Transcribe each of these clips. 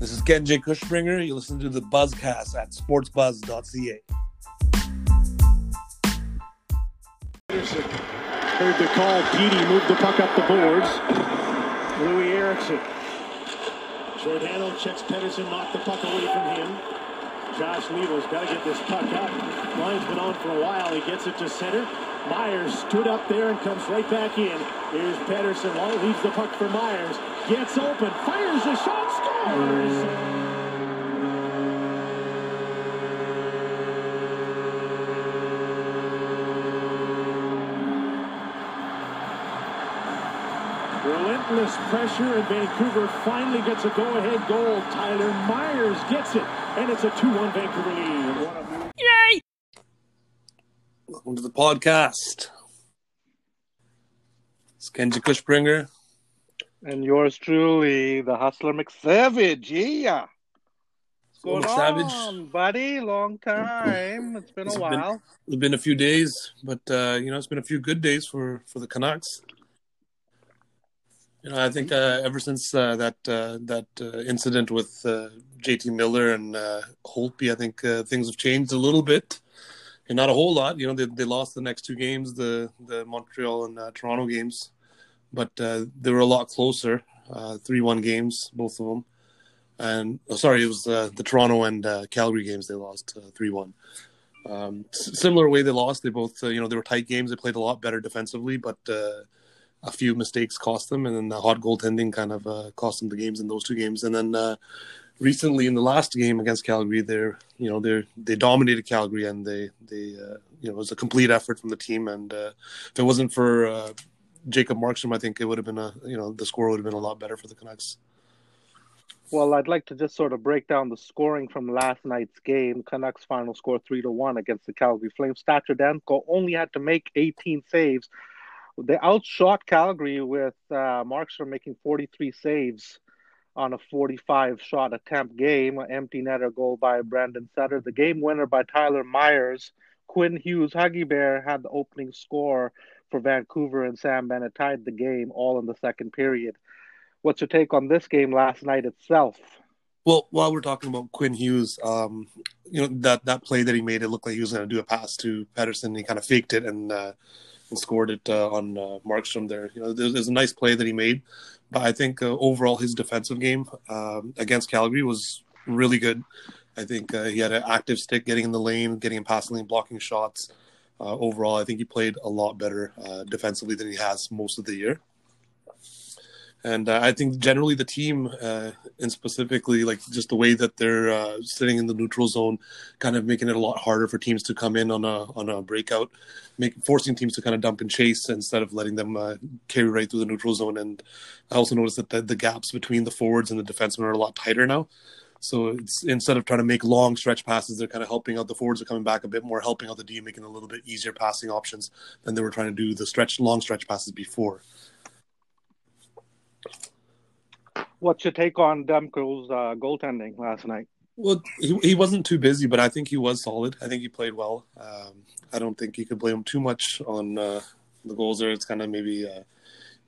This is Ken J. Cushbringer. You listen to the Buzzcast at sportsbuzz.ca. Pettersson heard the call. Petey moved the puck up the boards. Loui Eriksson. Handle, checks Pettersson, knocked the puck away from him. Josh Leivo's got to get this puck up. Line's been on for a while. He gets it to center. Myers stood up there and comes right back in. Here's Pettersson. Leaves oh, the puck for Myers. Gets open. Fires a shot. Scores. Relentless pressure, and Vancouver finally gets a go-ahead goal. Tyler Myers gets it, and it's a 2-1 Vancouver lead. Welcome to the podcast. It's Kenji Cushbringer. And yours truly, the Hustler McSavage. Yeah. What's going on, buddy? Long time. It's been It's a been- while. It's been a few days, but uh, you know it's been a few good days for for the Canucks. You know, I think uh, ever since uh, that uh, that uh, incident with uh, JT Miller and uh, Holtby, I think uh, things have changed a little bit, and not a whole lot. You know, they they lost the next two games, the the Montreal and uh, Toronto games, but uh, they were a lot closer. Three one games, both of them, and oh, sorry, it was uh, the Toronto and uh, Calgary games they lost three one. Um, similar way they lost. They both, uh, you know, they were tight games. They played a lot better defensively, but uh, a few mistakes cost them, and then the hot goaltending kind of uh, cost them the games in those two games. And then uh, recently in the last game against Calgary, they're, you know, they they dominated Calgary, and they they, uh, you know, it was a complete effort from the team. And uh, if it wasn't for uh, Jacob Markstrom, I think it would have been a, you know, the score would have been a lot better for the Canucks. Well, I'd like to just sort of break down the scoring from last night's game. Canucks final score 3 to 1 against the Calgary Flames. Thatcher only had to make 18 saves. They outshot Calgary with uh, Markstrom making 43 saves on a 45 shot attempt game. An empty netter goal by Brandon Sutter. The game winner by Tyler Myers. Quinn Hughes, Huggy Bear had the opening score for Vancouver, and Sam Bennett tied the game all in the second period. What's your take on this game last night itself? Well, while we're talking about Quinn Hughes, um, you know that that play that he made, it looked like he was going to do a pass to Pettersson. He kind of faked it and uh, and scored it uh, on uh, Markstrom there. You know, there's, there's a nice play that he made, but I think uh, overall his defensive game um, against Calgary was really good. I think uh, he had an active stick, getting in the lane, getting in passing lane, blocking shots. Uh, overall, I think he played a lot better uh, defensively than he has most of the year. And uh, I think generally the team, uh, and specifically like just the way that they're uh, sitting in the neutral zone, kind of making it a lot harder for teams to come in on a on a breakout, make forcing teams to kind of dump and chase instead of letting them uh, carry right through the neutral zone. And I also noticed that the, the gaps between the forwards and the defensemen are a lot tighter now. So it's instead of trying to make long stretch passes, they're kind of helping out the forwards are coming back a bit more, helping out the D, making a little bit easier passing options than they were trying to do the stretch long stretch passes before. What's your take on Demko's uh, goaltending last night? Well, he, he wasn't too busy, but I think he was solid. I think he played well. Um, I don't think you could blame him too much on uh, the goals there. It's kind of maybe uh,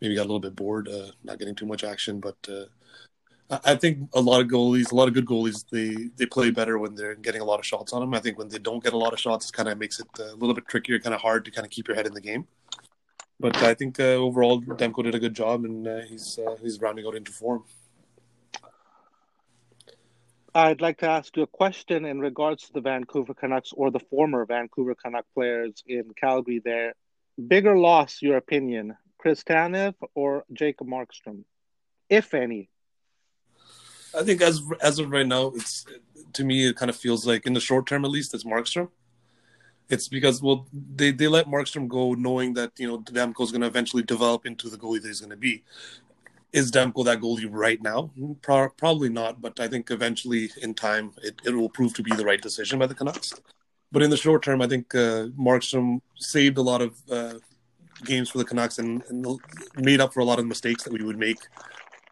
maybe got a little bit bored, uh, not getting too much action. But uh, I, think a lot of goalies, a lot of good goalies, they they play better when they're getting a lot of shots on them. I think when they don't get a lot of shots, it kind of makes it a little bit trickier, kind of hard to kind of keep your head in the game. But I think uh, overall, Demko did a good job, and uh, he's uh, he's rounding out into form. I'd like to ask you a question in regards to the Vancouver Canucks or the former Vancouver Canuck players in Calgary there. Bigger loss, your opinion, Chris Tanev or Jacob Markstrom, if any? I think as as of right now, it's to me it kind of feels like in the short term at least it's Markstrom. It's because well they, they let Markstrom go knowing that you know Demko's going to eventually develop into the goalie that he's going to be. Is Demko that goalie right now? Pro- probably not, but I think eventually in time it, it will prove to be the right decision by the Canucks. But in the short term, I think uh, Markstrom saved a lot of uh, games for the Canucks and, and made up for a lot of mistakes that we would make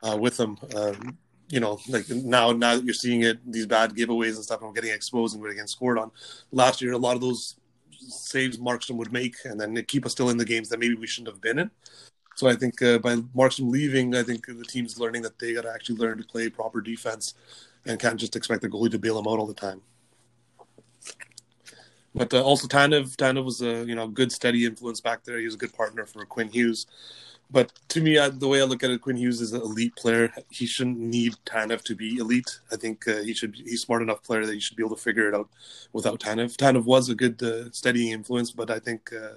uh, with him. Um, you know, like now, now that you're seeing it, these bad giveaways and stuff, and we're getting exposed and we're getting scored on. Last year, a lot of those saves Markstrom would make, and then keep us still in the games that maybe we shouldn't have been in. So I think uh, by Markstrom leaving, I think the team's learning that they got to actually learn to play proper defense and can't just expect the goalie to bail them out all the time. But uh, also Tanev, Tanev was a you know good steady influence back there. He was a good partner for Quinn Hughes. But to me, I, the way I look at it, Quinn Hughes is an elite player. He shouldn't need Tanev to be elite. I think uh, he should. He's smart enough player that he should be able to figure it out without Tanev. Tanev was a good uh, steady influence, but I think uh,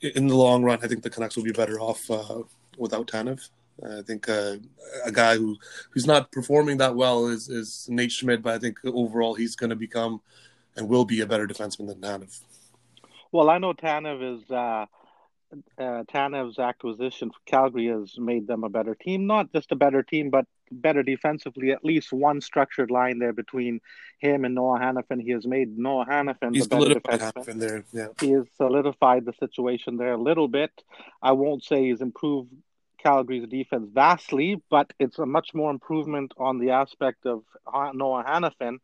in the long run, I think the Canucks will be better off uh, without Tanev. I think uh, a guy who who's not performing that well is is Nate Schmidt, but I think overall he's going to become and will be a better defenseman than Tanev. Well, I know Tanev is uh, uh, Tanev's acquisition for Calgary has made them a better team. Not just a better team, but better defensively. At least one structured line there between him and Noah Hanifin. He has made Noah Hanifin He's the better solidified defenseman. There. Yeah. He has solidified the situation there a little bit. I won't say he's improved Calgary's defense vastly, but it's a much more improvement on the aspect of Noah Hanifin.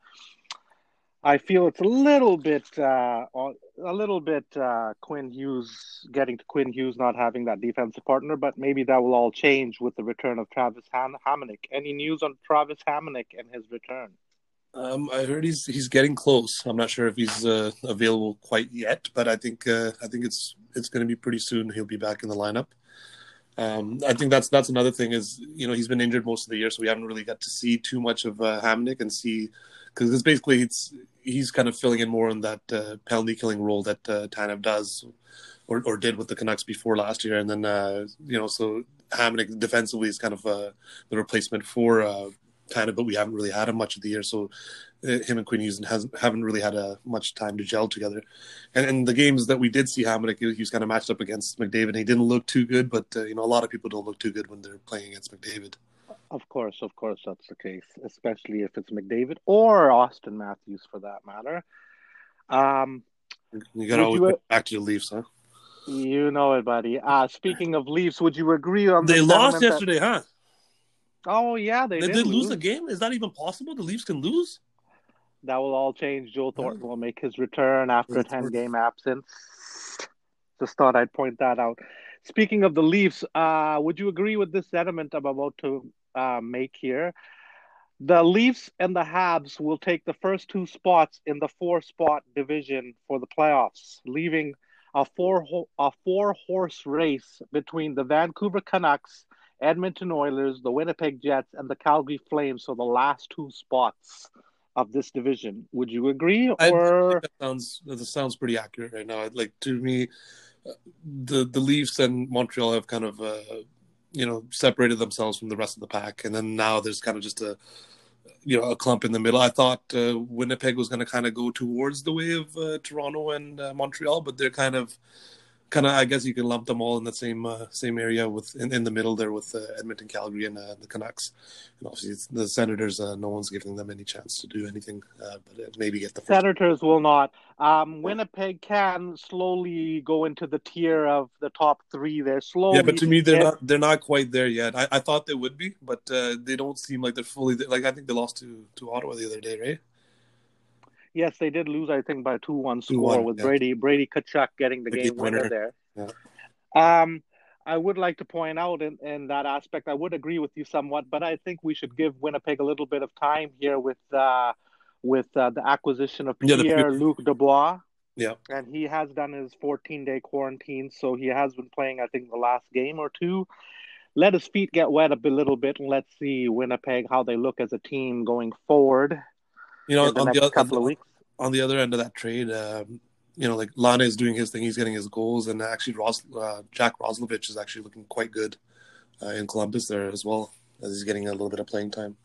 I feel it's a little bit, uh, a little bit uh, Quinn Hughes getting to Quinn Hughes not having that defensive partner, but maybe that will all change with the return of Travis Ham- Hamonic. Any news on Travis Hamonic and his return? Um, I heard he's he's getting close. I'm not sure if he's uh, available quite yet, but I think uh, I think it's it's going to be pretty soon. He'll be back in the lineup. Um, I think that's that's another thing is you know he's been injured most of the year, so we haven't really got to see too much of uh, and see because it's basically it's he's kind of filling in more in that uh, penalty killing role that uh, Tanev does or, or did with the Canucks before last year, and then uh, you know so Hamonic defensively is kind of uh, the replacement for uh, Tanev, but we haven't really had him much of the year, so uh, him and Quinn Hughes hasn't haven't really had uh, much time to gel together. And, and the games that we did see Hamonic, he was kind of matched up against McDavid. He didn't look too good, but uh, you know a lot of people don't look too good when they're playing against McDavid. Of course, of course, that's the case, especially if it's McDavid or Auston Matthews for that matter. Um, You got to always you, back to the Leafs, huh? you know it, buddy. Uh, speaking of Leafs, would you agree on They the lost sentiment that- yesterday, huh? Oh yeah, they, They, did did lose lose. the game. Is that even possible? The Leafs can lose. That will all change. Joe Thornton will make his return after a 10 game absence. Just thought I'd point that out. Speaking of the Leafs, uh, would you agree with this sentiment I'm about to uh, make here? The Leafs and the Habs will take the first two spots in the four spot division for the playoffs, leaving a four ho- a four horse race between the Vancouver Canucks, Edmonton Oilers, the Winnipeg Jets, and the Calgary Flames for the last two spots of this division. Would you agree? Or think that sounds that sounds pretty accurate right now. Like to me, the the Leafs and Montreal have kind of uh, you know separated themselves from the rest of the pack, and then now there's kind of just a you know a clump in the middle. I thought uh, Winnipeg was going to kind of go towards the way of uh, Toronto and uh, Montreal, but they're kind of kind of I guess you can lump them all in the same uh, same area with in, in the middle there with uh, Edmonton, Calgary, and uh, the Canucks. And obviously it's the Senators, uh, no one's giving them any chance to do anything, uh, but uh, maybe get the. Senators will not. Um, Winnipeg can slowly go into the tier of the top three. They're slowly. Yeah, but to me, they're Yeah. not they're not quite there yet. I, I thought they would be, but uh, they don't seem like they're fully there. like. I think they lost to to Ottawa the other day, right? Yes, they did lose. I think by two one 2-1, score with yeah. Brady Brady Tkachuk getting the, The game winner, winner. there. Um, I would like to point out in, in that aspect, I would agree with you somewhat, but I think we should give Winnipeg a little bit of time here with uh, with uh, the acquisition of Yeah, Pierre Luc Dubois. Yeah. and he has done his 14 day quarantine, so he has been playing. I think the last game or two. Let his feet get wet a little bit, and let's see Winnipeg how they look as a team going forward You know, in the on next the, couple other, of weeks. on the other end of that trade, um, you know, like Laine is doing his thing. He's getting his goals, and actually, Ros, uh, Jack Roslovic is actually looking quite good uh, in Columbus there as well, as he's getting a little bit of playing time.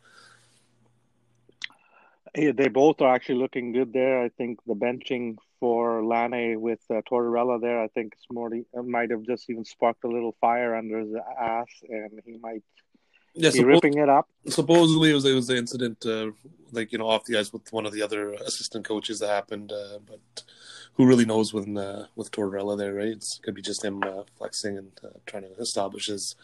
Yeah, they both are actually looking good there. I think the benching for Lane with uh, Tortorella there, I think Smarty might have just even sparked a little fire under his ass, and he might Yeah, be suppos- ripping it up. supposedly it was it was the incident, uh, like you know, off the ice with one of the other assistant coaches that happened, uh, but who really knows when uh, with Tortorella there, right? It could be just him uh, flexing and uh, trying to establish his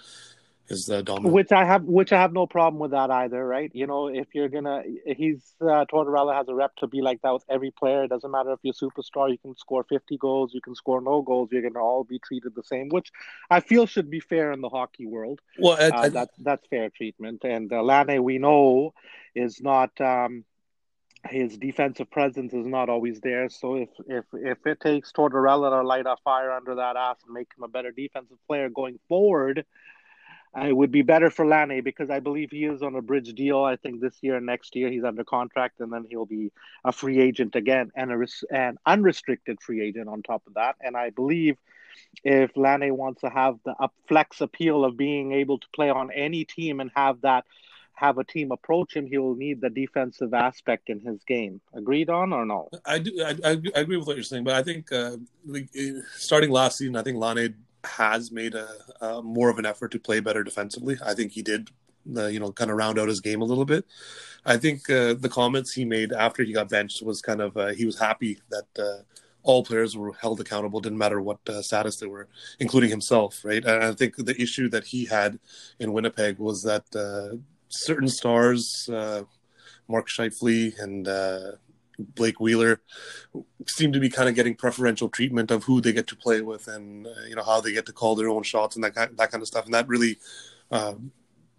is uh, dominant. Which I have, which I have no problem with that either, right? You know, if you're gonna, he's uh, Tortorella has a rep to be like that with every player. It doesn't matter if you're a superstar, you can score 50 goals, you can score no goals. You're gonna all be treated the same, which I feel should be fair in the hockey world. Well, I, uh, I, that that's fair treatment. And uh, Laine, we know, is not. Um, his defensive presence is not always there. So if if if it takes Tortorella to light a fire under that ass and make him a better defensive player going forward, it would be better for Laine because I believe he is on a bridge deal. I think this year and next year he's under contract, and then he'll be a free agent again and a an unrestricted free agent on top of that. And I believe if Laine wants to have the flex appeal of being able to play on any team and have that have a team approach him, he will need the defensive aspect in his game. Agreed on or no? I do. I, I agree with what you're saying, but I think uh, starting last season, I think Laine has made a, a, more of an effort to play better defensively. I think he did, uh, you know, kind of round out his game a little bit. I think uh, the comments he made after he got benched was kind of uh, he was happy that uh, all players were held accountable, didn't matter what uh, status they were, including himself, right? And I think the issue that he had in Winnipeg was that uh, certain stars, Mark Scheifele and Blake Wheeler, seem to be kind of getting preferential treatment of who they get to play with and uh, you know how they get to call their own shots and that kind, that kind of stuff. And that really, uh,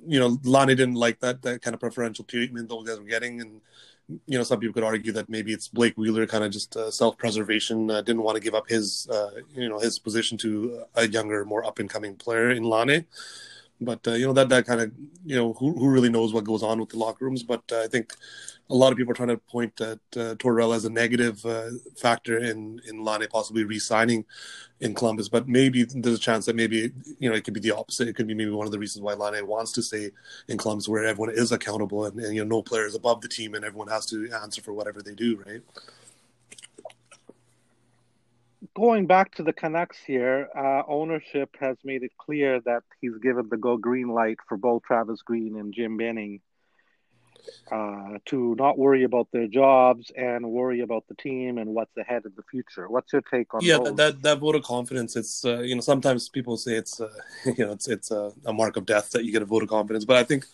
you know, Laine didn't like that that kind of preferential treatment those guys were getting. And you know, some people could argue that maybe it's Blake Wheeler kind of just uh, self preservation, uh, didn't want to give up his you know his position to a younger, more up and coming player in Laine but uh, you know that that kind of you know who who really knows what goes on with the locker rooms. But uh, I think a lot of people are trying to point at uh, Tortorella as a negative uh, factor in in Laine possibly re-signing in Columbus. But maybe there's a chance that maybe you know it could be the opposite. It could be maybe one of the reasons why Laine wants to stay in Columbus, where everyone is accountable and, and you know no player is above the team and everyone has to answer for whatever they do, right? Going back to the Canucks here, uh, ownership has made it clear that he's given the go green light for both Travis Green and Jim Benning uh, to not worry about their jobs and worry about the team and what's ahead in the future. What's your take on yeah those? that that vote of confidence? It's uh, you know sometimes people say it's uh, you know it's it's a, a, mark of death that you get a vote of confidence, but I think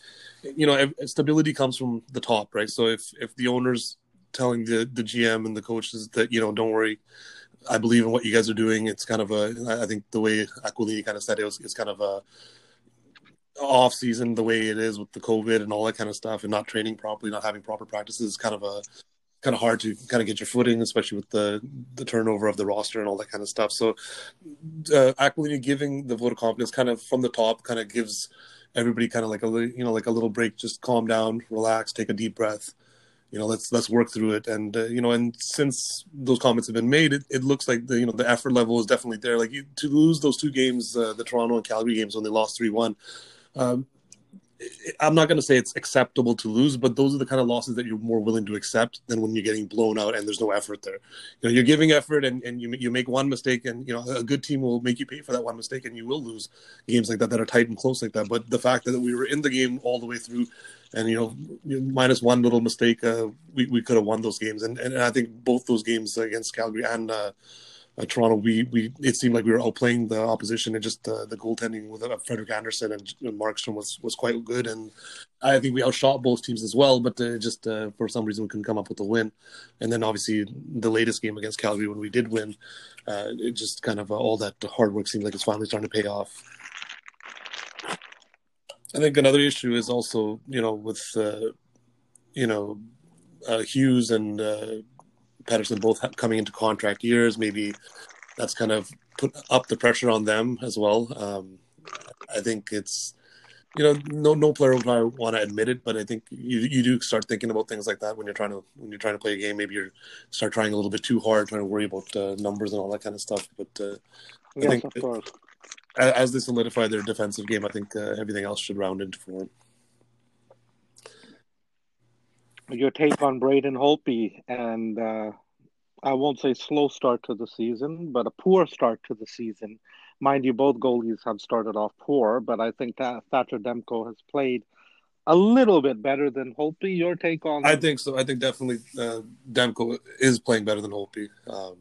you know stability comes from the top, right? So if if the owners telling the the GM and the coaches that you know don't worry I believe in what you guys are doing. It's kind of a, I think the way Aquilini kind of said it was, it's kind of a off season, the way it is with the COVID and all that kind of stuff and not training properly, not having proper practices kind of a, kind of hard to kind of get your footing, especially with the, the turnover of the roster and all that kind of stuff. So uh, Aquilini giving the vote of confidence kind of from the top kind of gives everybody kind of like a, you know, like a little break, just calm down, relax, take a deep breath you know let's let's work through it. And uh, you know and since those comments have been made it, it looks like the you know the effort level is definitely there. Like you, to lose those two games uh, the toronto and calgary games when they lost 3-1 um, I'm not going to say it's acceptable to lose, but those are the kind of losses that you're more willing to accept than when you're getting blown out and there's no effort there. You know, you're giving effort and, and you you make one mistake, and you know a good team will make you pay for that one mistake, and you will lose games like that that are tight and close like that. But the fact that we were in the game all the way through, and you know minus one little mistake, uh, we we could have won those games, and and I think both those games against Calgary and. Uh, uh, Toronto, we we it seemed like we were outplaying the opposition, and just uh, the goaltending with uh, Frederik Andersen and, and Markstrom was was quite good, and I think we outshot both teams as well. But uh, just uh, for some reason, we couldn't come up with a win. And then obviously the latest game against Calgary when we did win, uh, it just kind of all that hard work seems like it's finally starting to pay off. I think another issue is also you know with you know Hughes and Pettersson both coming into contract years. Maybe that's kind of put up the pressure on them as well. Um, I think it's you know no no player would probably want to admit it, but I think you you do start thinking about things like that when you're trying to when you're trying to play a game. Maybe you start trying a little bit too hard, trying to worry about uh, numbers and all that kind of stuff. But uh, yes, I think of course. as they solidify their defensive game, I think uh, everything else should round into form. Your take on Braden Holtby and uh, I won't say slow start to the season, but a poor start to the season. Mind you, both goalies have started off poor, but I think that Thatcher Demko has played a little bit better than Holtby. Your take on? I think so. I think definitely uh, Demko is playing better than Holtby. Um,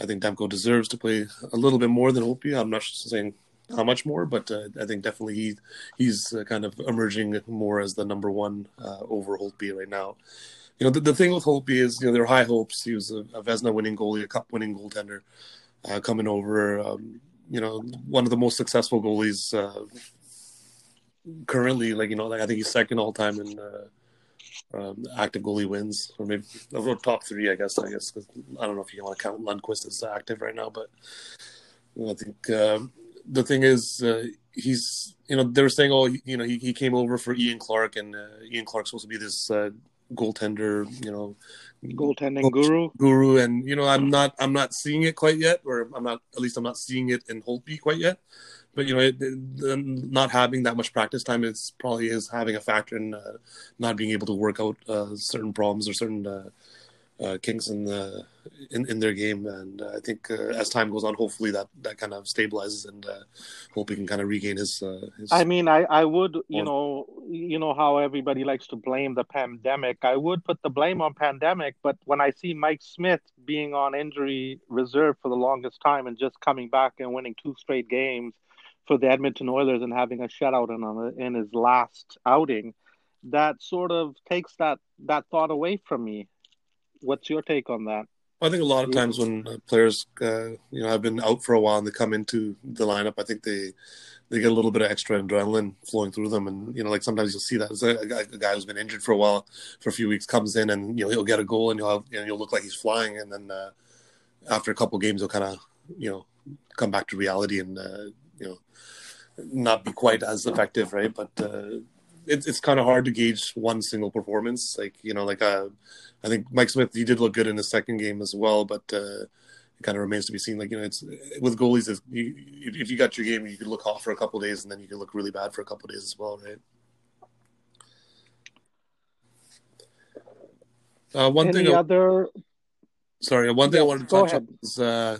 I think Demko deserves to play a little bit more than Holtby. I'm not saying how much more, but uh, I think definitely he he's uh, kind of emerging more as the number one uh, over Holtby right now. You know, the, the thing with Holtby is, you know, there are high hopes. He was a, a Vezina winning goalie, a cup winning goaltender uh, coming over. Um, you know, one of the most successful goalies uh, currently. Like, you know, like I think he's second all time in uh, um, active goalie wins, or maybe or top three, I guess. I guess I don't know if you want to count Lundqvist as active right now, but I think um, the thing is, uh, he's you know they were saying, oh, you know, he, he came over for Ian Clark, and uh, Ian Clark's supposed to be this uh, goaltender, you know, goaltending guru, guru, and you know, I'm not I'm not seeing it quite yet, or I'm not at least I'm not seeing it in Holtby quite yet. But you know, it, it, not having that much practice time is probably is having a factor in uh, not being able to work out uh, certain problems or certain uh, kinks in the in, in their game, and uh, I think uh, as time goes on, hopefully that that kind of stabilizes, and uh, hope he can kind of regain his. Uh, his... I mean, I I would you know you know how everybody likes to blame the pandemic. I would put the blame on pandemic, but when I see Mike Smith being on injury reserve for the longest time and just coming back and winning two straight games for the Edmonton Oilers and having a shutout in in his last outing, that sort of takes that that thought away from me what's your take on that? I think a lot of times when uh, players, uh, you know, have been out for a while and they come into the lineup, I think they they get a little bit of extra adrenaline flowing through them, and you know, like sometimes you'll see that a, guy, a guy who's been injured for a while, for a few weeks, comes in and you know he'll get a goal and you'll have, you know, you'll look like he's flying, and then uh, after a couple games he'll kind of you know come back to reality and uh, you know not be quite as effective, right? But uh, it's it's kind of hard to gauge one single performance. Like you know, like uh, I think Mike Smith he did look good in the second game as well, but uh, it kind of remains to be seen. Like you know, it's with goalies, is you, if you got your game, you could look off for a couple days, and then you could look really bad for a couple days as well, right? Uh, one Any thing. other? Sorry, one thing I wanted to touch on is uh,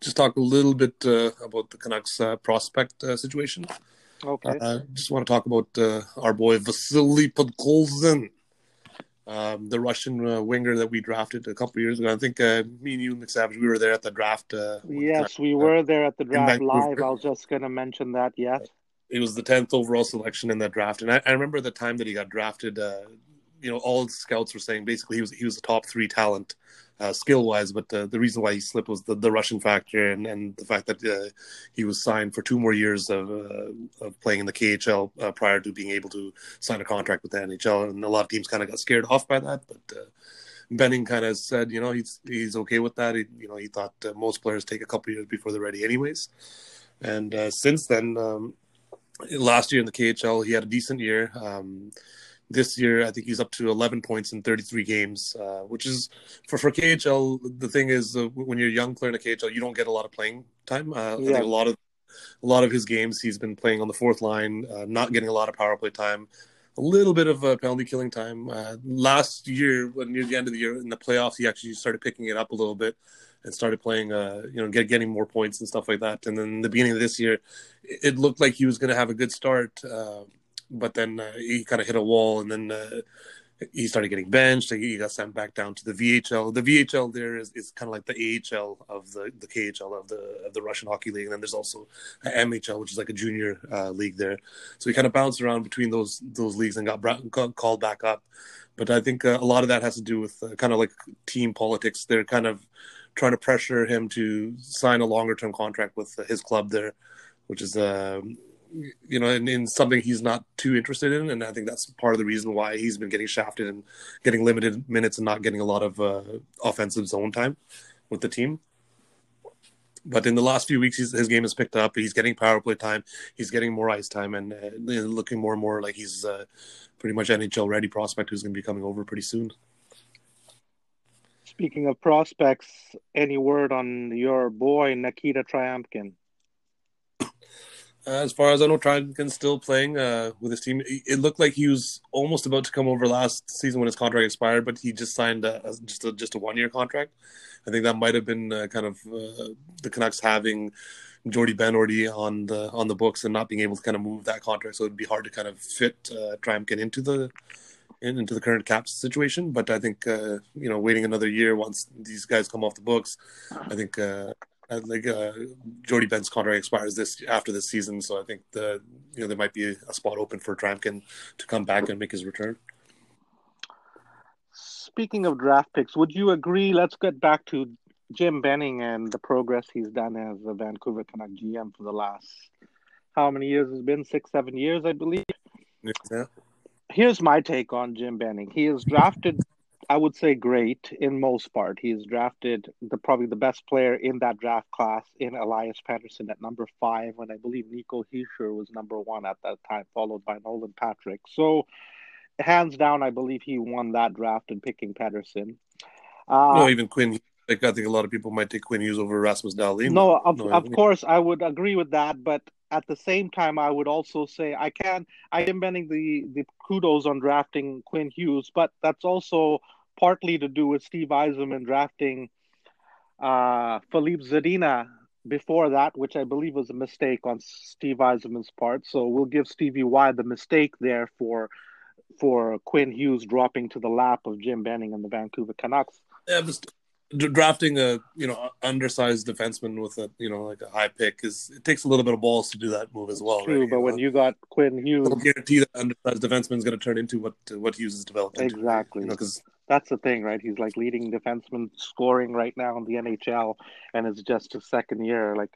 just talk a little bit uh, about the Canucks uh, prospect uh, situation. Okay. Uh, just want to talk about uh, our boy Vasily Podkolzin, um, the Russian uh, winger that we drafted a couple years ago. I think uh, me and you, McSavage, we were there at the draft. Uh, yes, we were there at the draft live. I was just going to mention that. Yes. It was the tenth overall selection in that draft, and I, I, remember the time that he got drafted. Uh, you know, all scouts were saying basically he was he was a top three talent uh, skill wise, but uh, the reason why he slipped was the, the Russian factor and, and the fact that uh, he was signed for two more years of, uh, of playing in the KHL uh, prior to being able to sign a contract with the NHL. And a lot of teams kind of got scared off by that. But uh, Benning kind of said, you know, he's he's okay with that. He, you know, he thought most players take a couple years before they're ready, anyways. And since then, um, last year in the KHL, he had a decent year. Um, this year, I think he's up to 11 points in 33 games, uh, which is for for KHL. The thing is, uh, when you're young player in the KHL, you don't get a lot of playing time. Uh, yeah. I think a lot of a lot of his games, he's been playing on the fourth line, uh, not getting a lot of power play time, a little bit of penalty killing time. Uh, last year, when near the end of the year in the playoffs, he actually started picking it up a little bit and started playing, uh, you know, get, getting more points and stuff like that. And then the beginning of this year, it looked like he was going to have a good start. Uh, but then uh, he kind of hit a wall, and then uh, he started getting benched. He got sent back down to the VHL. The VHL there is, is kind of like the AHL of the the KHL of the of the Russian hockey league, and then there's also MHL, which is like a junior uh, league there. So he kind of bounced around between those those leagues and got, got called back up. But I think uh, a lot of that has to do with uh, kind of like team politics. They're kind of trying to pressure him to sign a longer term contract with his club there, which is um, you know, in, in, something he's not too interested in, and I think that's part of the reason why he's been getting shafted and getting limited minutes and not getting a lot of uh, offensive zone time with the team. But in the last few weeks, his game has picked up. He's getting power play time. He's getting more ice time, and uh, looking more and more like he's uh, pretty much NHL ready prospect who's going to be coming over pretty soon. Speaking of prospects, any word on your boy Nikita Tryamkin? Uh, as far as I know, Tryamkin's still playing uh, with his team. It looked like he was almost about to come over last season when his contract expired, but he just signed a, just a, just a one year contract. I think that might have been uh, kind of uh, the Canucks having Jordie Benn already on the on the books and not being able to kind of move that contract, so it'd be hard to kind of fit uh, Tryamkin into the in, into the current cap situation. But I think uh, you know waiting another year once these guys come off the books, I think uh, like uh, Jordie Benn's contract expires this after this season, so I think the you know there might be a spot open for Tryamkin to come back and make his return. Speaking of draft picks, would you agree? Let's get back to Jim Benning and the progress he's done as a Vancouver Canuck GM for the last how many years has been six, seven years, I believe. Yeah. Here's my take on Jim Benning. He has drafted, I would say, great in most part. He's drafted the probably the best player in that draft class in Elias Pettersson at number five, when I believe Nico Hischier was number one at that time, followed by Nolan Patrick. So, hands down, I believe he won that draft in picking Pettersson. Uh, no, even Quinn like I think a lot of people might take Quinn Hughes over Rasmus Dahlin. No, of, no, of course I would agree with that, but at the same time I would also say I can I am bending the the kudos on drafting Quinn Hughes, but that's also partly to do with Steve Yzerman drafting uh, Filip Zadina before that, which I believe was a mistake on Steve Yzerman's part. So we'll give Stevie Y the mistake there for for Quinn Hughes dropping to the lap of Jim Benning and the Vancouver Canucks. Yeah, but drafting a you know undersized defenseman with a you know like a high pick is it takes a little bit of balls to do that move as well. True, right? but you when know? you got Quinn Hughes, I guarantee that undersized defenseman is going to turn into what what Hughes is developed. Into, exactly, because you know, that's the thing, right? He's like leading defenseman scoring right now in the NHL, and it's just his second year, like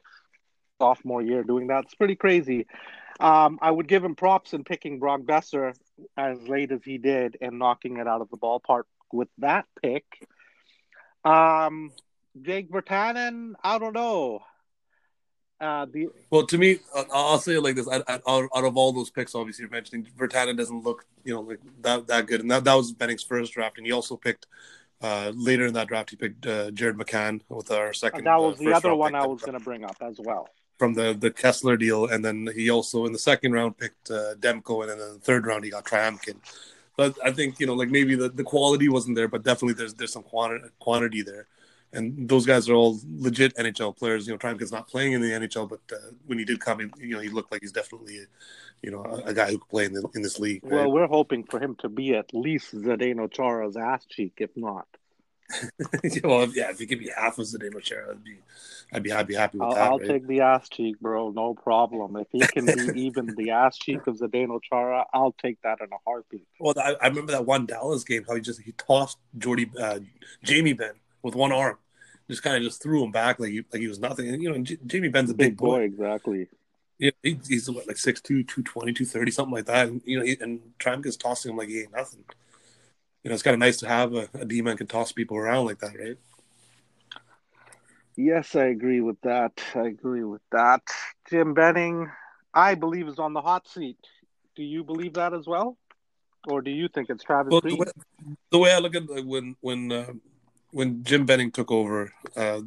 sophomore year, doing that. It's pretty crazy. Um, I would give him props in picking Brock Boeser as late as he did and knocking it out of the ballpark with that pick. Um, Jake Virtanen, I don't know. Uh, the well, to me, I'll say it like this: out, out, of all those picks, obviously you're mentioning Virtanen doesn't look, you know, like that that good, and that, that was Benning's first draft, and he also picked uh, later in that draft. He picked uh, Jared McCann with our second. that was uh, the other one I was going to bring up as well from the the Kesler deal, and then he also in the second round picked uh, Demko, and then in the third round he got Tryamkin. But I think you know, like maybe the, the quality wasn't there, but definitely there's there's some quantity quantity there, and those guys are all legit NHL players. You know, Tryamkin's not playing in the NHL, but uh, when he did come in, you know, he looked like he's definitely, you know, a, a guy who could play in, the, in this league. Right? Well, we're hoping for him to be at least Zdeno Chara's ass cheek, if not. well, yeah, if you give me half of Zdeno Chara, I'd be, I'd be happy, happy with I'll, that. I'll right? take the ass cheek, bro. No problem. If he can be even the ass cheek of Zdeno Chara, I'll take that in a heartbeat. Well, I, I, remember that one Dallas game how he just he tossed Jordie uh, Jamie Benn with one arm, just kind of just threw him back like he like he was nothing. And you know, J- Jamie Benn's a big, big boy, boy, exactly. Yeah, he, he's what, like 6'2", 220, 230, something like that. And, you know, he, and Tryamkin's tossing him like he ain't nothing you know, it's kind of nice to have a, a D man can toss people around like that, right? Yes, I agree with that. I agree with that. Jim Benning, I believe, is on the hot seat. Do you believe that as well, or do you think it's Travis well, the way, the way, I look at it, when when uh, when Jim Benning took over, uh,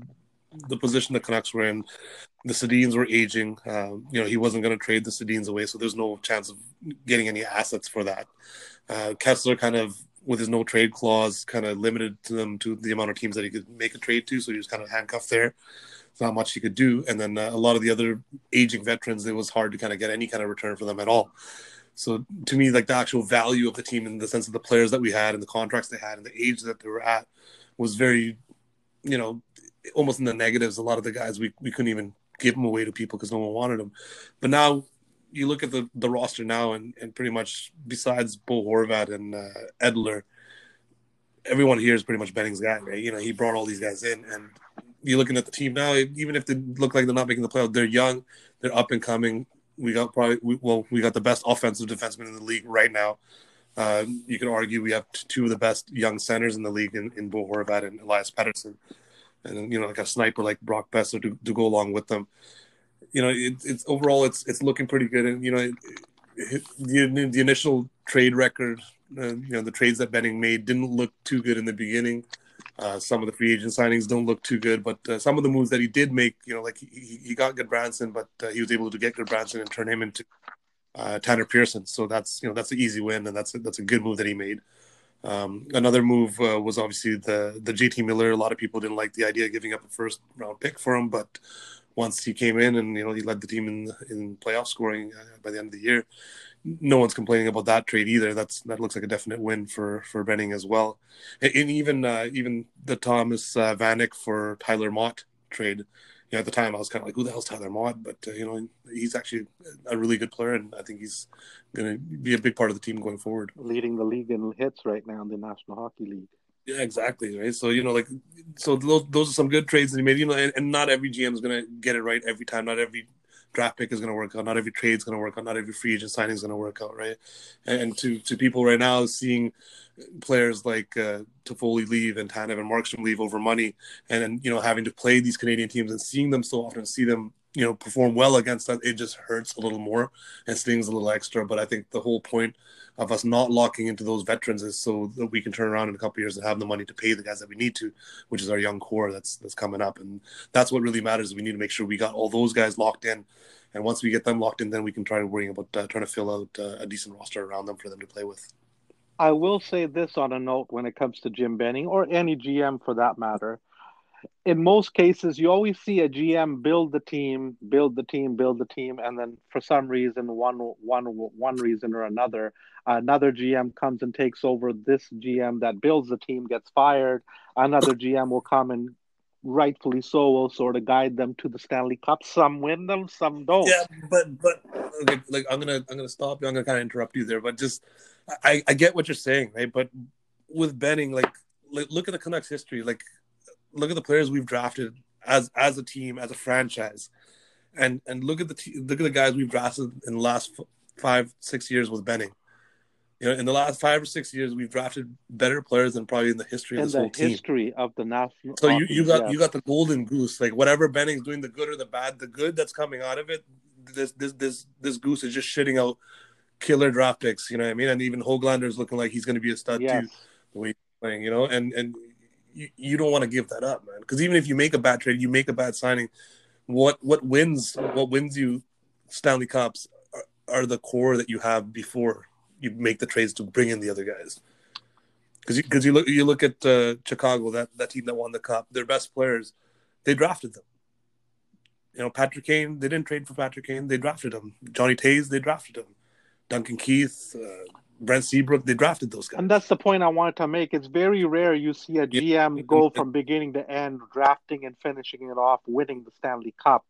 the position the Canucks were in, the Sedins were aging. Uh, you know, he wasn't going to trade the Sedins away, so there's no chance of getting any assets for that. Uh, Kesler kind of with his no trade clause, kind of limited to them to the amount of teams that he could make a trade to. So he was kind of handcuffed there. Not much he could do. And then uh, a lot of the other aging veterans, it was hard to kind of get any kind of return for them at all. So to me, like the actual value of the team in the sense of the players that we had and the contracts they had and the age that they were at was very, you know, almost in the negatives. A lot of the guys we, we couldn't even give them away to people because no one wanted them. But now you look at the, the roster now, and, and pretty much besides Bo Horvat and uh, Edler, everyone here is pretty much Benning's guy, right? You know, he brought all these guys in, and you're looking at the team now. Even if they look like they're not making the playoffs, they're young, they're up and coming. We got probably we, well, we got the best offensive defenseman in the league right now. Uh, you could argue we have two of the best young centers in the league in, in Bo Horvat and Elias Pettersson, and you know, like a sniper like Brock Boeser to, to go along with them. You know, it, it's overall it's it's looking pretty good, and you know, it, the the initial trade record, uh, you know, the trades that Benning made didn't look too good in the beginning. Uh, some of the free agent signings don't look too good, but uh, some of the moves that he did make, you know, like he, he got Gudbranson, but uh, he was able to get Gudbranson and turn him into uh, Tanner Pearson. So that's you know that's an easy win, and that's a, that's a good move that he made. Um, another move uh, was obviously the the JT Miller. A lot of people didn't like the idea of giving up a first round pick for him, but once he came in and you know he led the team in in playoff scoring uh, by the end of the year. No one's complaining about that trade either. That's that looks like a definite win for for Benning as well, and, even uh, even the Thomas uh, Vanek for Tyler Motte trade you know, at the time I was kind of like, who the hell's Tyler Motte? But uh, you know, he's actually a really good player, and I think he's going to be a big part of the team going forward. Leading the league in hits right now in the National Hockey League. Yeah, exactly. Right. So you know, like, so those those are some good trades that he made. You know, and, and not every GM is going to get it right every time. Not every draft pick is going to work out. Not every trade is going to work out. Not every free agent signing is going to work out. Right. And, to to people right now seeing players like uh, Toffoli leave and Tanev and Markstrom leave over money, and then you know having to play these Canadian teams and seeing them so often, see them you know perform well against us, it just hurts a little more and stings a little extra. But I think the whole point of us not locking into those veterans is so that we can turn around in a couple years and have the money to pay the guys that we need to, which is our young core that's that's coming up, and that's what really matters. We need to make sure we got all those guys locked in, and once we get them locked in, then we can try to worry about uh, trying to fill out uh, a decent roster around them for them to play with. I will say this on a note when it comes to Jim Benning or any GM for that matter in most cases, you always see a GM build the team, build the team, build the team, and then for some reason, one one one reason or another, another GM comes and takes over. This GM that builds the team gets fired. Another GM will come and rightfully so will sort of guide them to the Stanley Cup. Some win them, some don't. Yeah, but but okay, like I'm gonna I'm gonna stop you. I'm gonna kind of interrupt you there, but just I I get what you're saying, right? But with Benning, like, like look at the Canucks history, like look at the players we've drafted as as a team, as a franchise, and and look at the look at the guys we've drafted in the last f- five six years with Benning. You know, in the last five or six years, we've drafted better players than probably in the history of in this the whole team. history of the national. So you, you got you got the golden goose, like whatever Benning's doing, the good or the bad, the good that's coming out of it, this this this this goose is just shitting out killer draft picks. You know what I mean? And even Hoglander's looking like he's going to be a stud Yes. too, the way he's playing. You know, and and you, you don't want to give that up, man. Because even if you make a bad trade, you make a bad signing. What what wins what wins you Stanley Cups are, are the core that you have before you make the trades to bring in the other guys. Because you, cause you look you look at uh, Chicago that that team that won the cup, their best players, they drafted them. You know, Patrick Kane, they didn't trade for Patrick Kane, they drafted him. Johnny Toews, they drafted him. Duncan Keith, uh, Brent Seabrook, they drafted those guys. And that's the point I wanted to make. It's very rare you see a GM go from beginning to end, drafting and finishing it off, winning the Stanley Cup.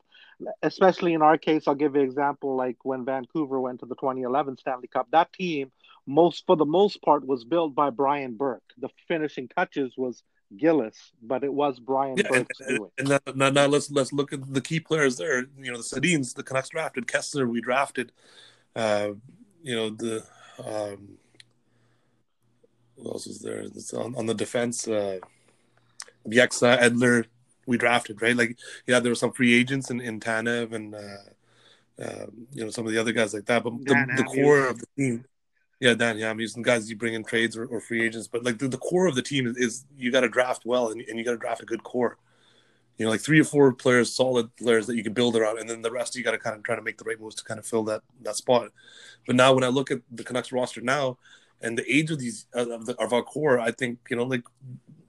Especially in our case, I'll give you an example like when Vancouver went to the 2011 Stanley Cup. That team, most for the most part, was built by Brian Burke. The finishing touches was Gillis, but it was Brian Yeah, and, Burke's and, doing. and now, now, now let's let's look at the key players there. You know, the Sedins, the Canucks drafted Kesler. We drafted, uh, you know, the um, who else is there? It's on, on the defense, uh, Bieksa, Edler. We drafted right. Like, yeah, there were some free agents in, in Tanev and uh, uh, you know some of the other guys like that. But the, the core of the team, yeah, Dan, yeah, I'm using guys you bring in trades or, or free agents. But like the, the core of the team is, is you got to draft well and, and you got to draft a good core you know, like three or four players, solid players that you can build around, and then the rest you got to kind of try to make the right moves to kind of fill that that spot. But now, when I look at the Canucks roster now and the age of these of, the, of our core, I think you know, like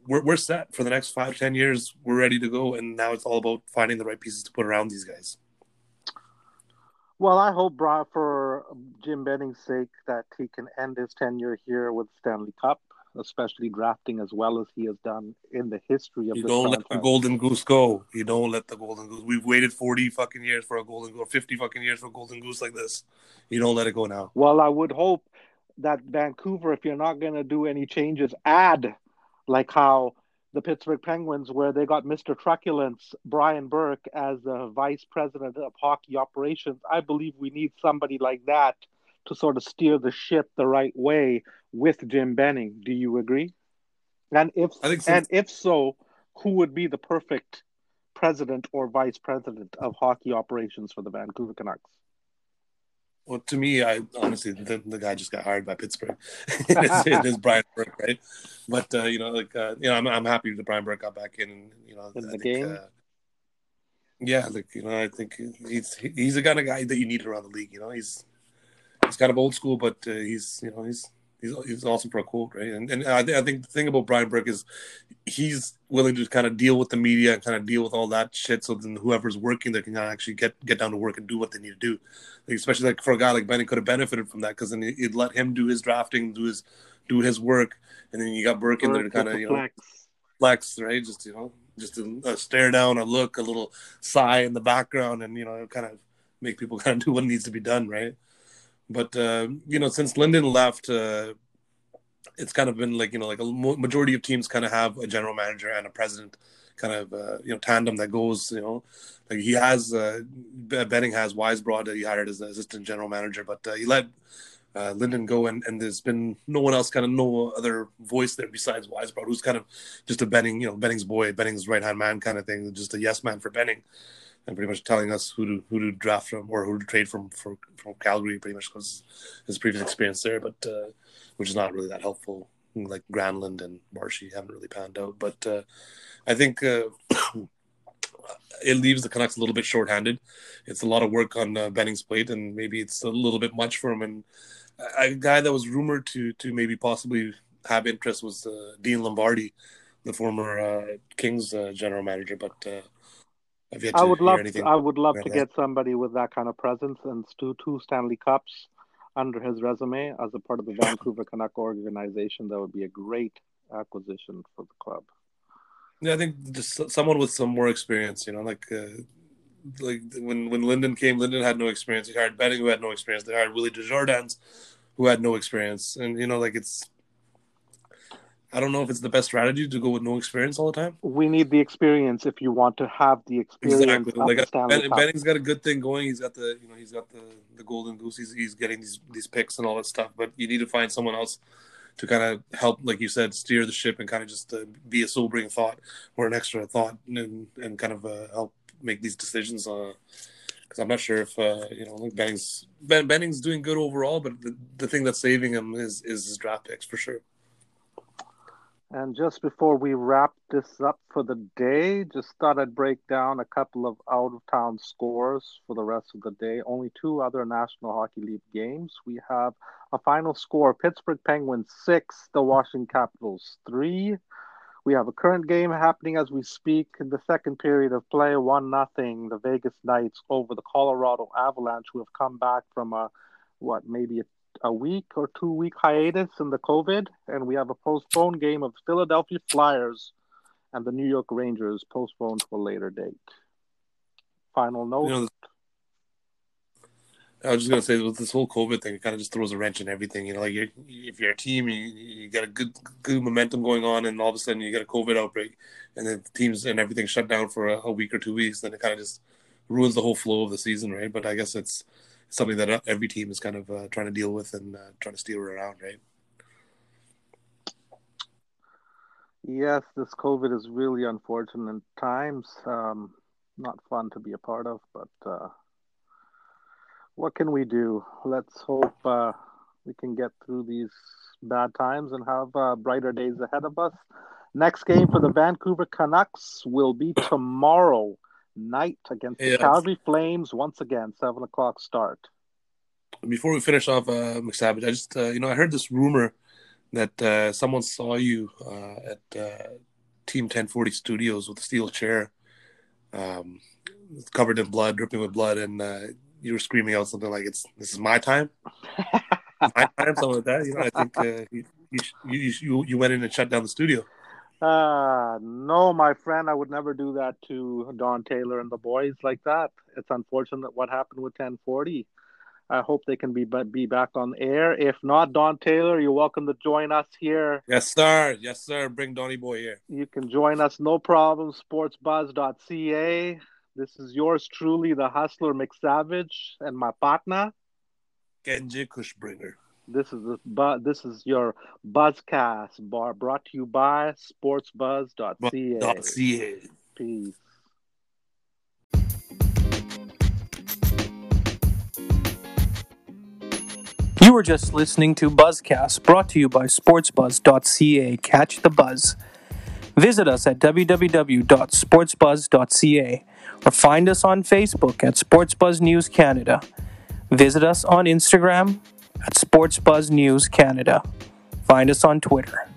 we're we're set for the next five ten years. We're ready to go, and now it's all about finding the right pieces to put around these guys. Well, I hope, for Jim Benning's sake, that he can end his tenure here with Stanley Cup, especially drafting as well as he has done in the history of You don't let the golden goose go. You don't let the golden goose. We've waited forty fucking years for a golden goose, fifty fucking years for a golden goose like this. You don't let it go now. Well, I would hope that Vancouver, if you're not going to do any changes, add like how the Pittsburgh Penguins, where they got Mr. Truculence, Brian Burke, as the vice president of hockey operations. I believe we need somebody like that to sort of steer the ship the right way with Jim Benning. Do you agree? And if I think so. and if so, who would be the perfect president or vice president of hockey operations for the Vancouver Canucks? Well, to me, I honestly the, the guy just got hired by Pittsburgh. it, is, it is Brian Burke, right? But uh, you know, like uh, you know, I'm I'm happy that Brian Burke got back in. You know, In I the think, game? Uh, yeah, like you know, I think he's he's the kind of guy that you need around the league. You know, he's he's kind of old school, but uh, he's you know he's he's he's awesome for a quote, right? And and I, th- I think the thing about Brian Burke is he's willing to kind of deal with the media and kind of deal with all that shit. So then whoever's working there can actually get get down to work and do what they need to do. Like, especially like for a guy like Benny could have benefited from that because then it let him do his drafting, do his do his work, and then you got Burke in there to kind of you know flex. flex, right? Just you know, just a, a stare down, a look, a little sigh in the background, and you know, kind of make people kind of do what needs to be done, right? But uh, you know, since Linden left, uh, it's kind of been like you know, like a majority of teams kind of have a general manager and a president, kind of uh, you know tandem that goes. You know, like he has uh, Benning has Weisbrod that he hired as assistant general manager, but uh, he let uh, Linden go, and, and there's been no one else, kind of no other voice there besides Weisbrod, who's kind of just a Benning, you know, Benning's boy, Benning's right hand man kind of thing, just a yes man for Benning and pretty much telling us who to who to draft from or who to trade from for, from Calgary, pretty much because his previous experience there, but uh, which is not really that helpful. Like Granlund and Marshy haven't really panned out, but uh, I think uh, it leaves the Canucks a little bit shorthanded. It's a lot of work on uh, Benning's plate, and maybe it's a little bit much for him. And a guy that was rumored to to maybe possibly have interest was uh, Dean Lombardi, the former uh, Kings uh, general manager, but I would love. To, I would love to that. get somebody with that kind of presence and two two Stanley Cups under his resume as a part of the Vancouver Canuck organization. That would be a great acquisition for the club. Yeah, I think just someone with some more experience. You know, like uh, like when when Linden came, Linden had no experience. He hired Benning, who had no experience. They hired Willie Desjardins, who had no experience. And you know, like it's I don't know if it's the best strategy to go with no experience all the time. We need the experience if you want to have the experience. Exactly. Like ben, Benning's got a good thing going. He's got the you know he's got the the golden goose. He's, he's getting these these picks and all that stuff. But you need to find someone else to kind of help, like you said, steer the ship and kind of just uh, be a sobering thought or an extra thought and and kind of uh, help make these decisions. Because uh, I'm not sure if uh, you know Benning's ben, Benning's doing good overall, but the, the thing that's saving him is is his draft picks for sure. And just before we wrap this up for the day, just thought I'd break down a couple of out of town scores for the rest of the day. Only two other National Hockey League games. We have a final score Pittsburgh Penguins 6, the Washington Capitals 3. We have a current game happening as we speak in the second period of play 1 nothing. The Vegas Knights over the Colorado Avalanche, who have come back from a what maybe a a week or two week hiatus in the COVID, and we have a postponed game of Philadelphia Flyers and the New York Rangers postponed to a later date. Final note. You know, I was just gonna say with this whole COVID thing, it kind of just throws a wrench in everything. You know, like you're, if you're a team, you, you got a good good momentum going on, and all of a sudden you get a COVID outbreak, and then teams and everything shut down for a, a week or two weeks, then it kind of just ruins the whole flow of the season, right? But I guess it's something that every team is kind of uh, trying to deal with and uh, trying to steer around, right? Yes, this COVID is really unfortunate times. Um, not fun to be a part of, but uh, what can we do? Let's hope uh, we can get through these bad times and have uh, brighter days ahead of us. Next game for the Vancouver Canucks will be tomorrow night against the Calgary Flames once again, seven o'clock start. Before we finish off, uh, McSavage, I just uh, you know I heard this rumor that uh, someone saw you uh, at uh, Team 1040 Studios with a steel chair, um, covered in blood, dripping with blood, and uh, you were screaming out something like "It's this is my time." my time, something like that. You know, I think uh, you, you, you you went in and shut down the studio. Uh, no, my friend, I would never do that to Don Taylor and the boys like that. It's unfortunate what happened with 1040. I hope they can be be back on air. If not, Don Taylor, you're welcome to join us here. Yes, sir. Yes, sir. Bring Donny Boy here. You can join us, no problem. Sportsbuzz.ca. This is yours truly, the hustler McSavage, and my partner, Kenji Kushbringer. This is the this is your Buzzcast bar brought to you by sportsbuzz.ca. Peace. You were just listening to Buzzcast brought to you by sportsbuzz.ca. Catch the buzz. Visit us at www.sportsbuzz.ca or find us on Facebook at Sportsbuzz News Canada. Visit us on Instagram at Sports Buzz News Canada. Find us on Twitter.